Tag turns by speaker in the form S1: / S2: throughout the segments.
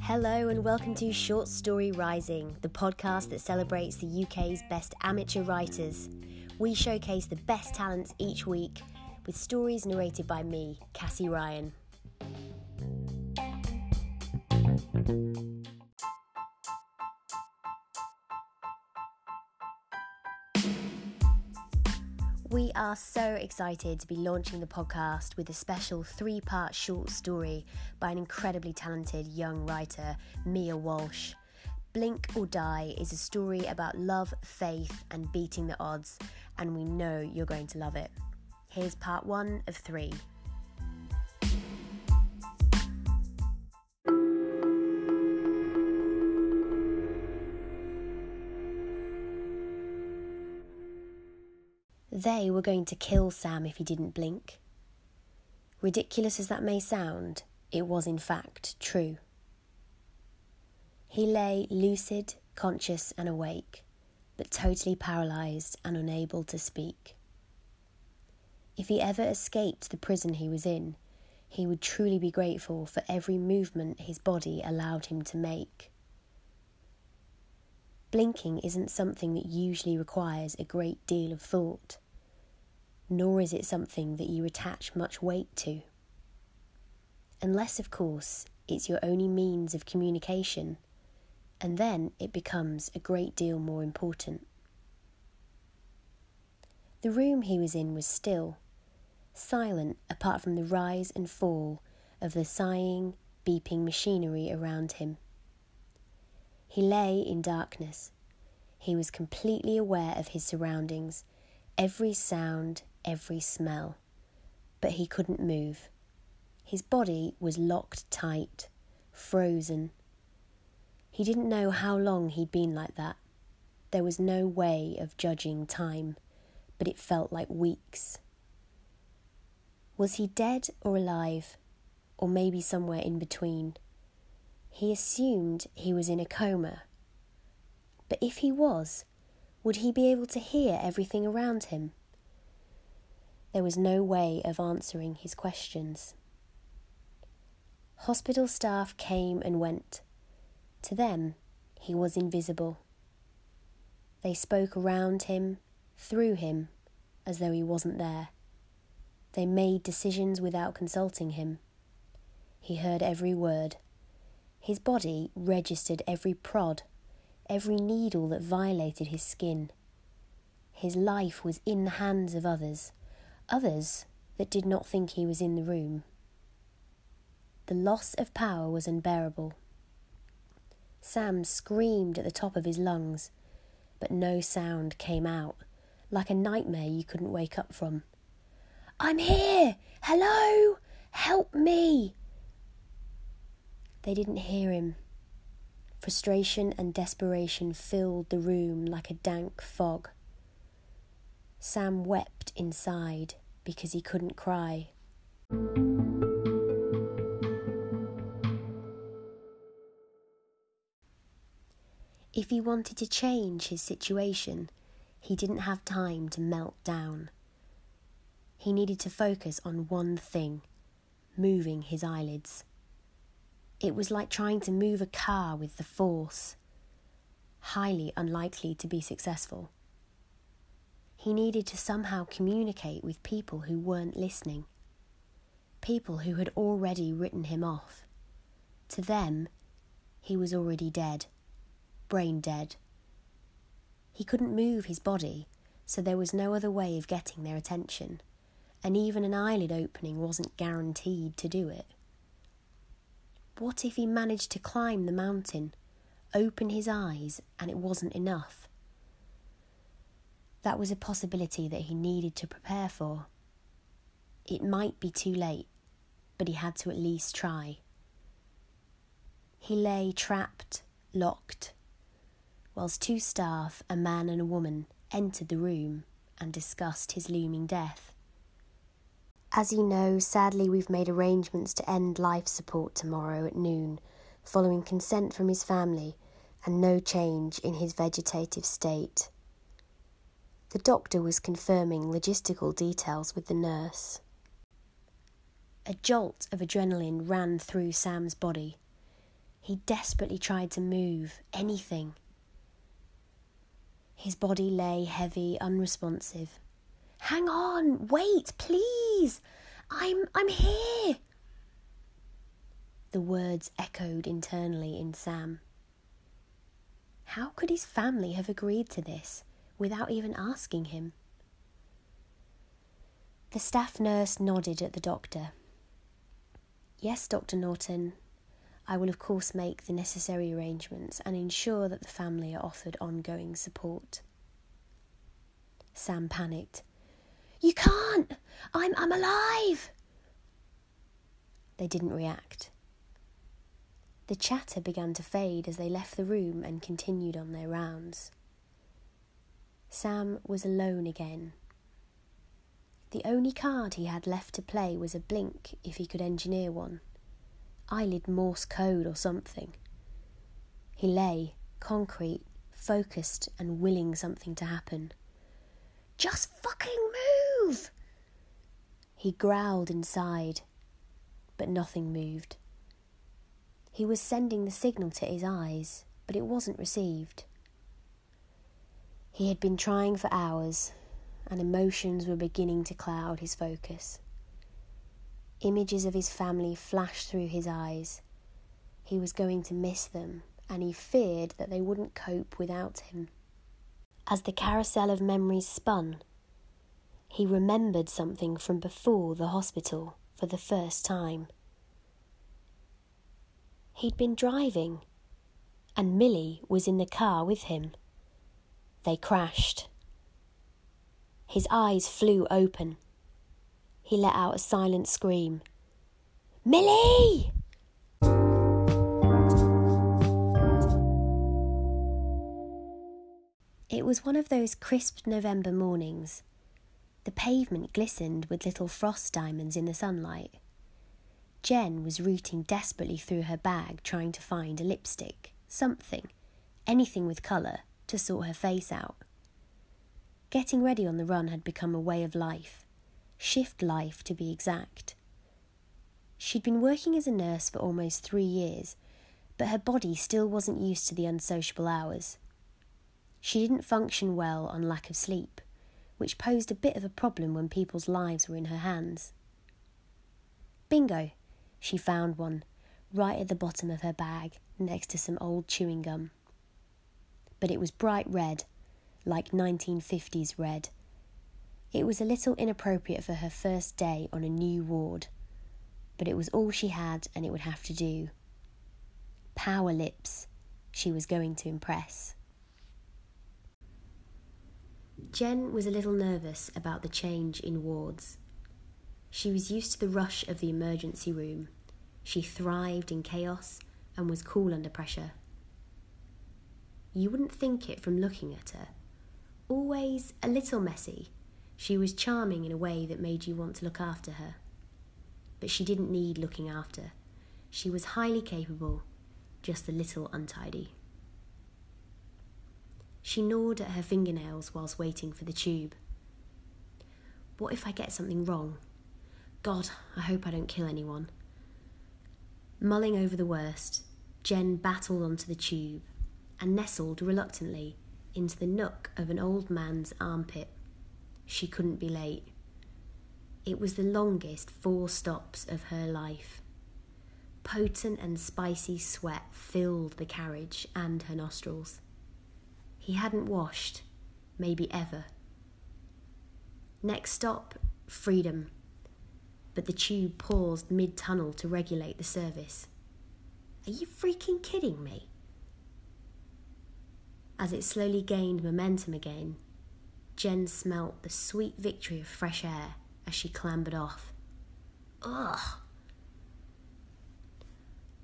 S1: Hello, and welcome to Short Story Rising, the podcast that celebrates the UK's best amateur writers. We showcase the best talents each week with stories narrated by me, Cassie Ryan. Are so excited to be launching the podcast with a special three part short story by an incredibly talented young writer, Mia Walsh. Blink or Die is a story about love, faith, and beating the odds, and we know you're going to love it. Here's part one of three. They were going to kill Sam if he didn't blink. Ridiculous as that may sound, it was in fact true. He lay lucid, conscious, and awake, but totally paralysed and unable to speak. If he ever escaped the prison he was in, he would truly be grateful for every movement his body allowed him to make. Blinking isn't something that usually requires a great deal of thought nor is it something that you attach much weight to. Unless, of course, it's your only means of communication, and then it becomes a great deal more important. The room he was in was still, silent apart from the rise and fall of the sighing, beeping machinery around him. He lay in darkness. He was completely aware of his surroundings, every sound, every smell, but he couldn't move. His body was locked tight, frozen. He didn't know how long he'd been like that. There was no way of judging time, but it felt like weeks. Was he dead or alive, or maybe somewhere in between? He assumed he was in a coma. But if he was, would he be able to hear everything around him? There was no way of answering his questions. Hospital staff came and went. To them, he was invisible. They spoke around him, through him, as though he wasn't there. They made decisions without consulting him. He heard every word. His body registered every prod, every needle that violated his skin. His life was in the hands of others, others that did not think he was in the room. The loss of power was unbearable. Sam screamed at the top of his lungs, but no sound came out, like a nightmare you couldn't wake up from. I'm here! Hello! Help me! They didn't hear him. Frustration and desperation filled the room like a dank fog. Sam wept inside because he couldn't cry. If he wanted to change his situation, he didn't have time to melt down. He needed to focus on one thing moving his eyelids. It was like trying to move a car with the force, highly unlikely to be successful. He needed to somehow communicate with people who weren't listening, people who had already written him off. To them, he was already dead, brain dead. He couldn't move his body, so there was no other way of getting their attention, and even an eyelid opening wasn't guaranteed to do it. What if he managed to climb the mountain, open his eyes, and it wasn't enough? That was a possibility that he needed to prepare for. It might be too late, but he had to at least try. He lay trapped, locked, whilst two staff, a man and a woman, entered the room and discussed his looming death. As you know, sadly, we've made arrangements to end life support tomorrow at noon, following consent from his family and no change in his vegetative state. The doctor was confirming logistical details with the nurse. A jolt of adrenaline ran through Sam's body. He desperately tried to move anything. His body lay heavy, unresponsive. Hang on, wait, please. I'm I'm here. The words echoed internally in Sam. How could his family have agreed to this without even asking him? The staff nurse nodded at the doctor. Yes, Dr. Norton, I will of course make the necessary arrangements and ensure that the family are offered ongoing support. Sam panicked. You can't! I'm, I'm alive! They didn't react. The chatter began to fade as they left the room and continued on their rounds. Sam was alone again. The only card he had left to play was a blink if he could engineer one. Eyelid Morse code or something. He lay, concrete, focused, and willing something to happen. Just fucking move! He growled inside, but nothing moved. He was sending the signal to his eyes, but it wasn't received. He had been trying for hours, and emotions were beginning to cloud his focus. Images of his family flashed through his eyes. He was going to miss them, and he feared that they wouldn't cope without him. As the carousel of memories spun, he remembered something from before the hospital for the first time. He'd been driving, and Millie was in the car with him. They crashed. His eyes flew open. He let out a silent scream. Millie! It was one of those crisp November mornings. The pavement glistened with little frost diamonds in the sunlight. Jen was rooting desperately through her bag trying to find a lipstick, something, anything with colour, to sort her face out. Getting ready on the run had become a way of life, shift life to be exact. She'd been working as a nurse for almost three years, but her body still wasn't used to the unsociable hours. She didn't function well on lack of sleep, which posed a bit of a problem when people's lives were in her hands. Bingo! She found one, right at the bottom of her bag, next to some old chewing gum. But it was bright red, like 1950s red. It was a little inappropriate for her first day on a new ward, but it was all she had and it would have to do. Power lips, she was going to impress. Jen was a little nervous about the change in wards. She was used to the rush of the emergency room. She thrived in chaos and was cool under pressure. You wouldn't think it from looking at her. Always a little messy, she was charming in a way that made you want to look after her. But she didn't need looking after. She was highly capable, just a little untidy. She gnawed at her fingernails whilst waiting for the tube. What if I get something wrong? God, I hope I don't kill anyone. Mulling over the worst, Jen battled onto the tube and nestled reluctantly into the nook of an old man's armpit. She couldn't be late. It was the longest four stops of her life. Potent and spicy sweat filled the carriage and her nostrils. He hadn't washed, maybe ever. Next stop, freedom but the tube paused mid tunnel to regulate the service. Are you freaking kidding me? As it slowly gained momentum again, Jen smelt the sweet victory of fresh air as she clambered off. Ugh!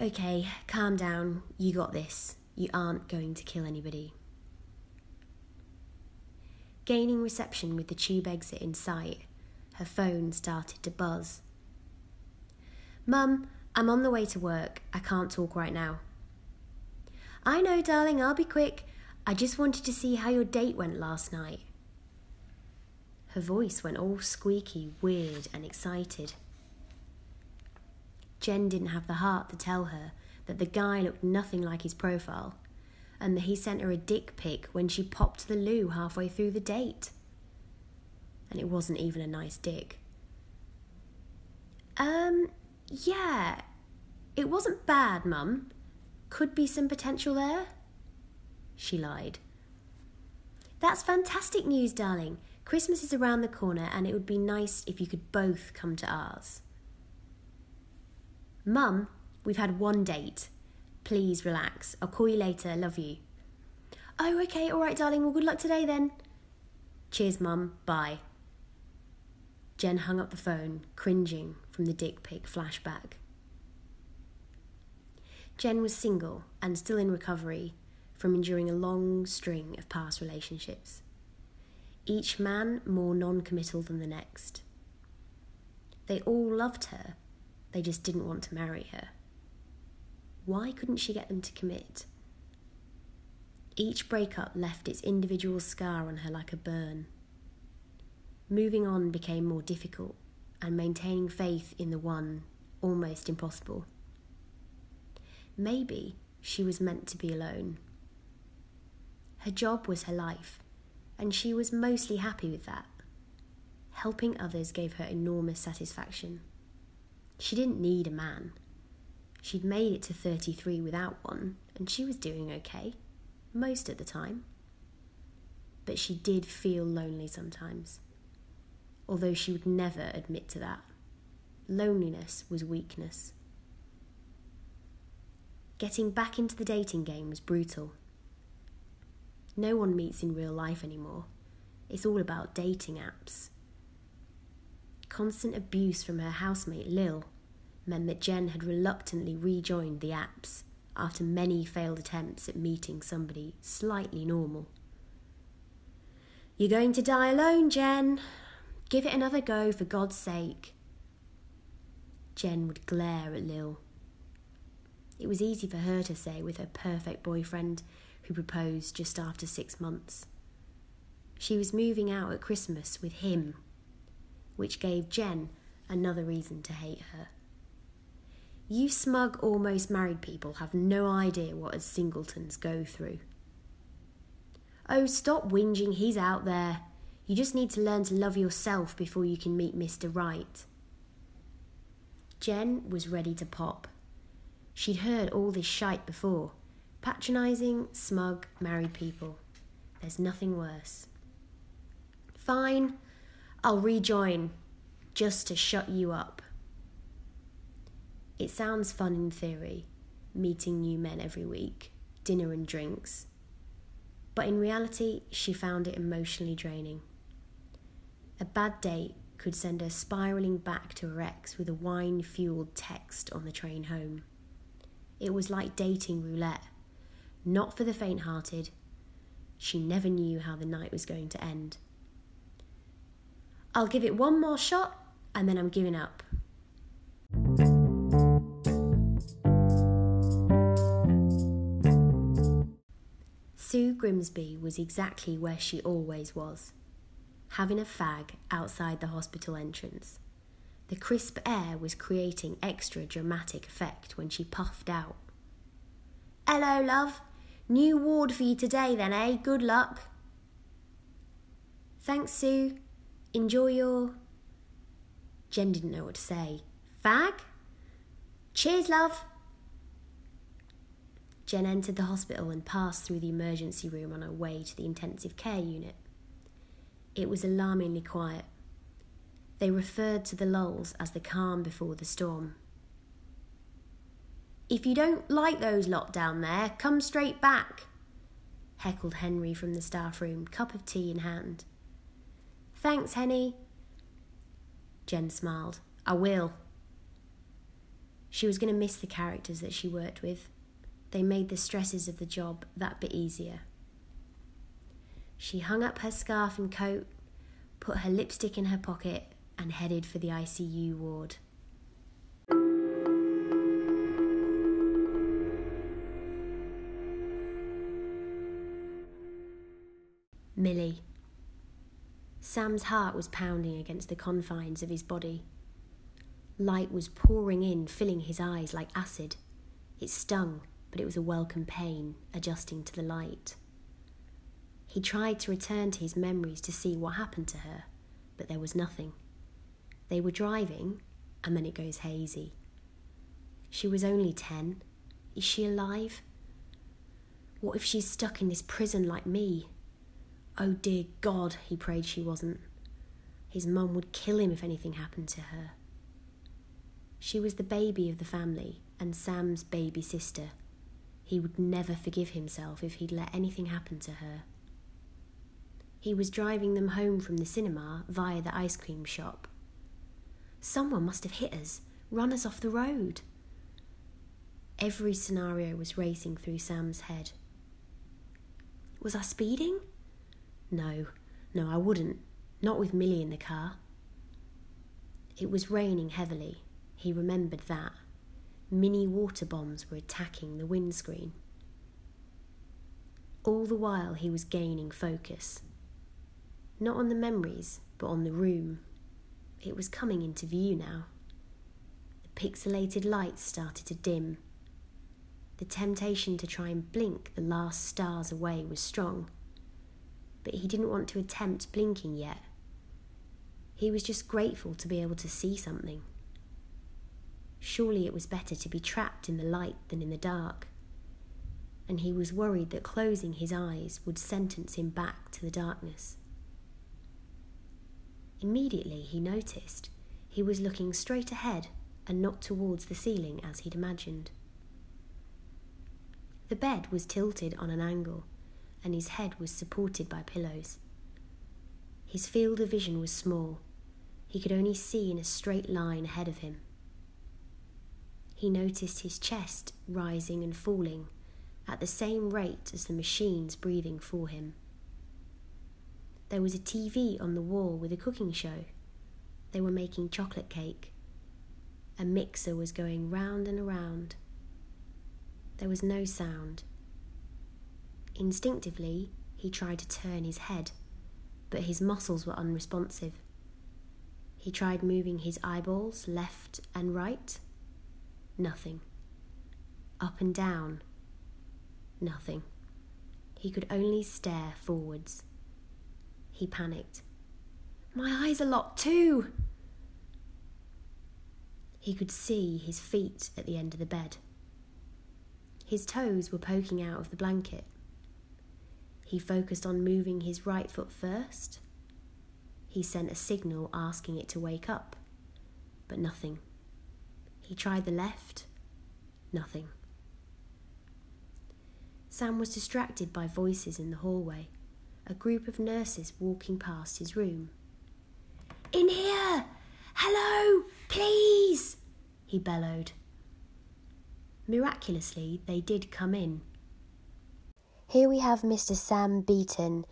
S1: Okay, calm down. You got this. You aren't going to kill anybody. Gaining reception with the tube exit in sight, her phone started to buzz. Mum, I'm on the way to work. I can't talk right now. I know, darling, I'll be quick. I just wanted to see how your date went last night. Her voice went all squeaky, weird, and excited. Jen didn't have the heart to tell her that the guy looked nothing like his profile and that he sent her a dick pic when she popped to the loo halfway through the date. And it wasn't even a nice dick. Um, yeah, it wasn't bad, Mum. Could be some potential there. She lied. That's fantastic news, darling. Christmas is around the corner and it would be nice if you could both come to ours. Mum, we've had one date. Please relax. I'll call you later. Love you. Oh, okay, all right, darling. Well, good luck today then. Cheers, Mum. Bye. Jen hung up the phone, cringing from the dick pic flashback. Jen was single and still in recovery from enduring a long string of past relationships, each man more non committal than the next. They all loved her, they just didn't want to marry her. Why couldn't she get them to commit? Each breakup left its individual scar on her like a burn. Moving on became more difficult, and maintaining faith in the one almost impossible. Maybe she was meant to be alone. Her job was her life, and she was mostly happy with that. Helping others gave her enormous satisfaction. She didn't need a man. She'd made it to 33 without one, and she was doing okay, most of the time. But she did feel lonely sometimes, although she would never admit to that. Loneliness was weakness. Getting back into the dating game was brutal. No one meets in real life anymore. It's all about dating apps. Constant abuse from her housemate Lil meant that Jen had reluctantly rejoined the apps after many failed attempts at meeting somebody slightly normal. You're going to die alone, Jen. Give it another go, for God's sake. Jen would glare at Lil. It was easy for her to say with her perfect boyfriend who proposed just after six months. She was moving out at Christmas with him, which gave Jen another reason to hate her. You smug, almost married people have no idea what us singletons go through. Oh, stop whinging, he's out there. You just need to learn to love yourself before you can meet Mr. Right. Jen was ready to pop. She'd heard all this shite before patronising, smug, married people. There's nothing worse. Fine, I'll rejoin just to shut you up. It sounds fun in theory, meeting new men every week, dinner and drinks. But in reality, she found it emotionally draining. A bad date could send her spiralling back to her ex with a wine fueled text on the train home. It was like dating roulette, not for the faint hearted. She never knew how the night was going to end. I'll give it one more shot and then I'm giving up. Sue Grimsby was exactly where she always was, having a fag outside the hospital entrance. The crisp air was creating extra dramatic effect when she puffed out. Hello, love. New ward for you today, then, eh? Good luck. Thanks, Sue. Enjoy your. Jen didn't know what to say. Fag? Cheers, love. Jen entered the hospital and passed through the emergency room on her way to the intensive care unit. It was alarmingly quiet. They referred to the lulls as the calm before the storm. If you don't like those lot down there, come straight back, heckled Henry from the staff room, cup of tea in hand. Thanks, Henny. Jen smiled. I will. She was going to miss the characters that she worked with. They made the stresses of the job that bit easier. She hung up her scarf and coat, put her lipstick in her pocket, and headed for the ICU ward. Millie. Sam's heart was pounding against the confines of his body. Light was pouring in, filling his eyes like acid. It stung, but it was a welcome pain, adjusting to the light. He tried to return to his memories to see what happened to her, but there was nothing. They were driving, and then it goes hazy. She was only ten. Is she alive? What if she's stuck in this prison like me? Oh dear God, he prayed she wasn't. His mum would kill him if anything happened to her. She was the baby of the family and Sam's baby sister. He would never forgive himself if he'd let anything happen to her. He was driving them home from the cinema via the ice cream shop. Someone must have hit us, run us off the road. Every scenario was racing through Sam's head. Was I speeding? No, no, I wouldn't. Not with Millie in the car. It was raining heavily. He remembered that. Mini water bombs were attacking the windscreen. All the while, he was gaining focus. Not on the memories, but on the room. It was coming into view now. The pixelated lights started to dim the temptation to try and blink the last stars away was strong, but he didn't want to attempt blinking yet. He was just grateful to be able to see something. Surely it was better to be trapped in the light than in the dark, and he was worried that closing his eyes would sentence him back to the darkness. Immediately he noticed he was looking straight ahead and not towards the ceiling as he'd imagined. The bed was tilted on an angle, and his head was supported by pillows. His field of vision was small. He could only see in a straight line ahead of him. He noticed his chest rising and falling at the same rate as the machines breathing for him. There was a TV on the wall with a cooking show. They were making chocolate cake. A mixer was going round and around. There was no sound. Instinctively, he tried to turn his head, but his muscles were unresponsive. He tried moving his eyeballs left and right. Nothing. Up and down. Nothing. He could only stare forwards. He panicked. My eyes are locked too! He could see his feet at the end of the bed. His toes were poking out of the blanket. He focused on moving his right foot first. He sent a signal asking it to wake up, but nothing. He tried the left, nothing. Sam was distracted by voices in the hallway, a group of nurses walking past his room. In here! Hello! Please! he bellowed. Miraculously, they did come in. Here we have Mr. Sam Beaton,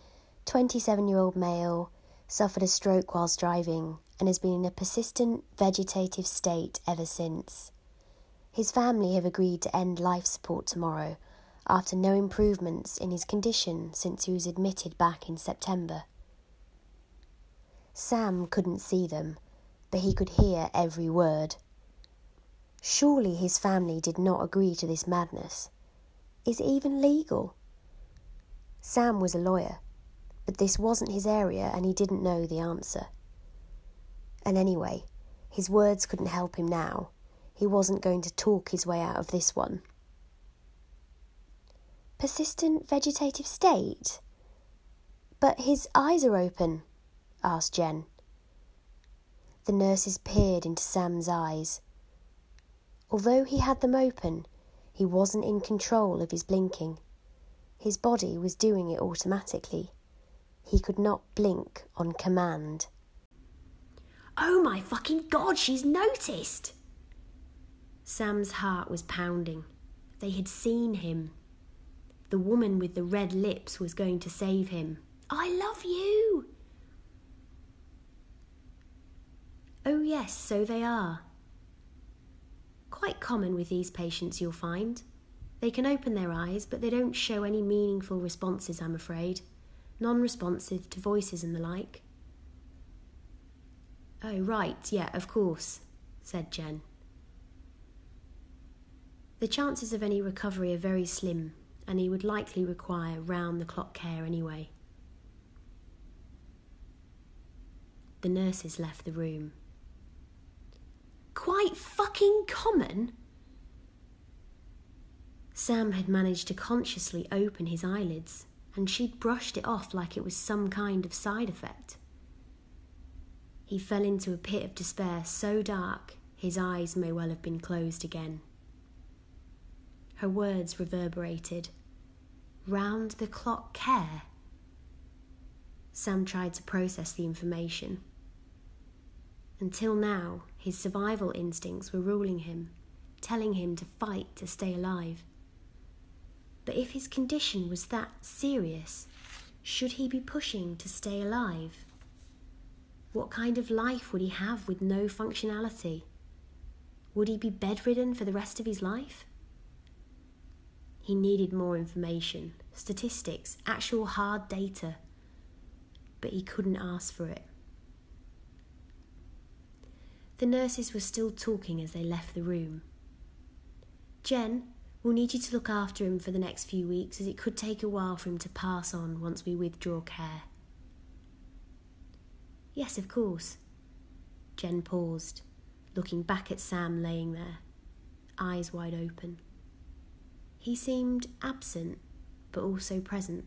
S1: 27 year old male, suffered a stroke whilst driving and has been in a persistent vegetative state ever since. His family have agreed to end life support tomorrow after no improvements in his condition since he was admitted back in September. Sam couldn't see them, but he could hear every word. Surely his family did not agree to this madness. Is it even legal? Sam was a lawyer, but this wasn't his area and he didn't know the answer. And anyway, his words couldn't help him now. He wasn't going to talk his way out of this one. Persistent vegetative state? But his eyes are open, asked Jen. The nurses peered into Sam's eyes. Although he had them open, he wasn't in control of his blinking. His body was doing it automatically. He could not blink on command. Oh my fucking god, she's noticed! Sam's heart was pounding. They had seen him. The woman with the red lips was going to save him. I love you! Oh, yes, so they are, quite common with these patients, you'll find. They can open their eyes, but they don't show any meaningful responses, I'm afraid. Non responsive to voices and the like. Oh, right, yeah, of course. said Jen. The chances of any recovery are very slim, and he would likely require round the clock care anyway. The nurses left the room. Quite fucking common? Sam had managed to consciously open his eyelids, and she'd brushed it off like it was some kind of side effect. He fell into a pit of despair so dark his eyes may well have been closed again. Her words reverberated. Round the clock care? Sam tried to process the information. Until now, his survival instincts were ruling him, telling him to fight to stay alive. But if his condition was that serious, should he be pushing to stay alive? What kind of life would he have with no functionality? Would he be bedridden for the rest of his life? He needed more information, statistics, actual hard data, but he couldn't ask for it. The nurses were still talking as they left the room. Jen, we'll need you to look after him for the next few weeks as it could take a while for him to pass on once we withdraw care. Yes, of course. Jen paused, looking back at Sam laying there, eyes wide open. He seemed absent, but also present.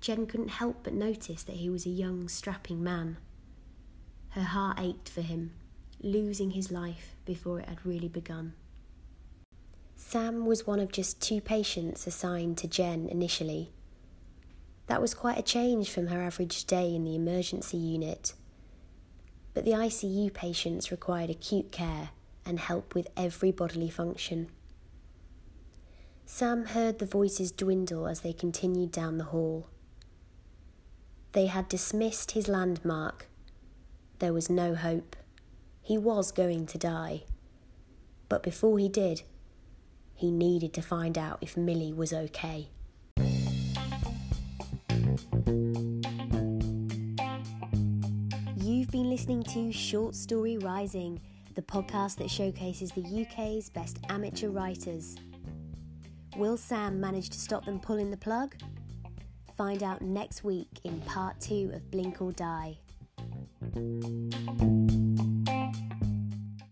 S1: Jen couldn't help but notice that he was a young, strapping man. Her heart ached for him, losing his life before it had really begun. Sam was one of just two patients assigned to Jen initially that was quite a change from her average day in the emergency unit. But the ICU patients required acute care and help with every bodily function. Sam heard the voices dwindle as they continued down the hall. They had dismissed his landmark. There was no hope. He was going to die. But before he did, he needed to find out if Millie was okay. You've been listening to Short Story Rising, the podcast that showcases the UK's best amateur writers. Will Sam manage to stop them pulling the plug? Find out next week in part two of Blink or Die.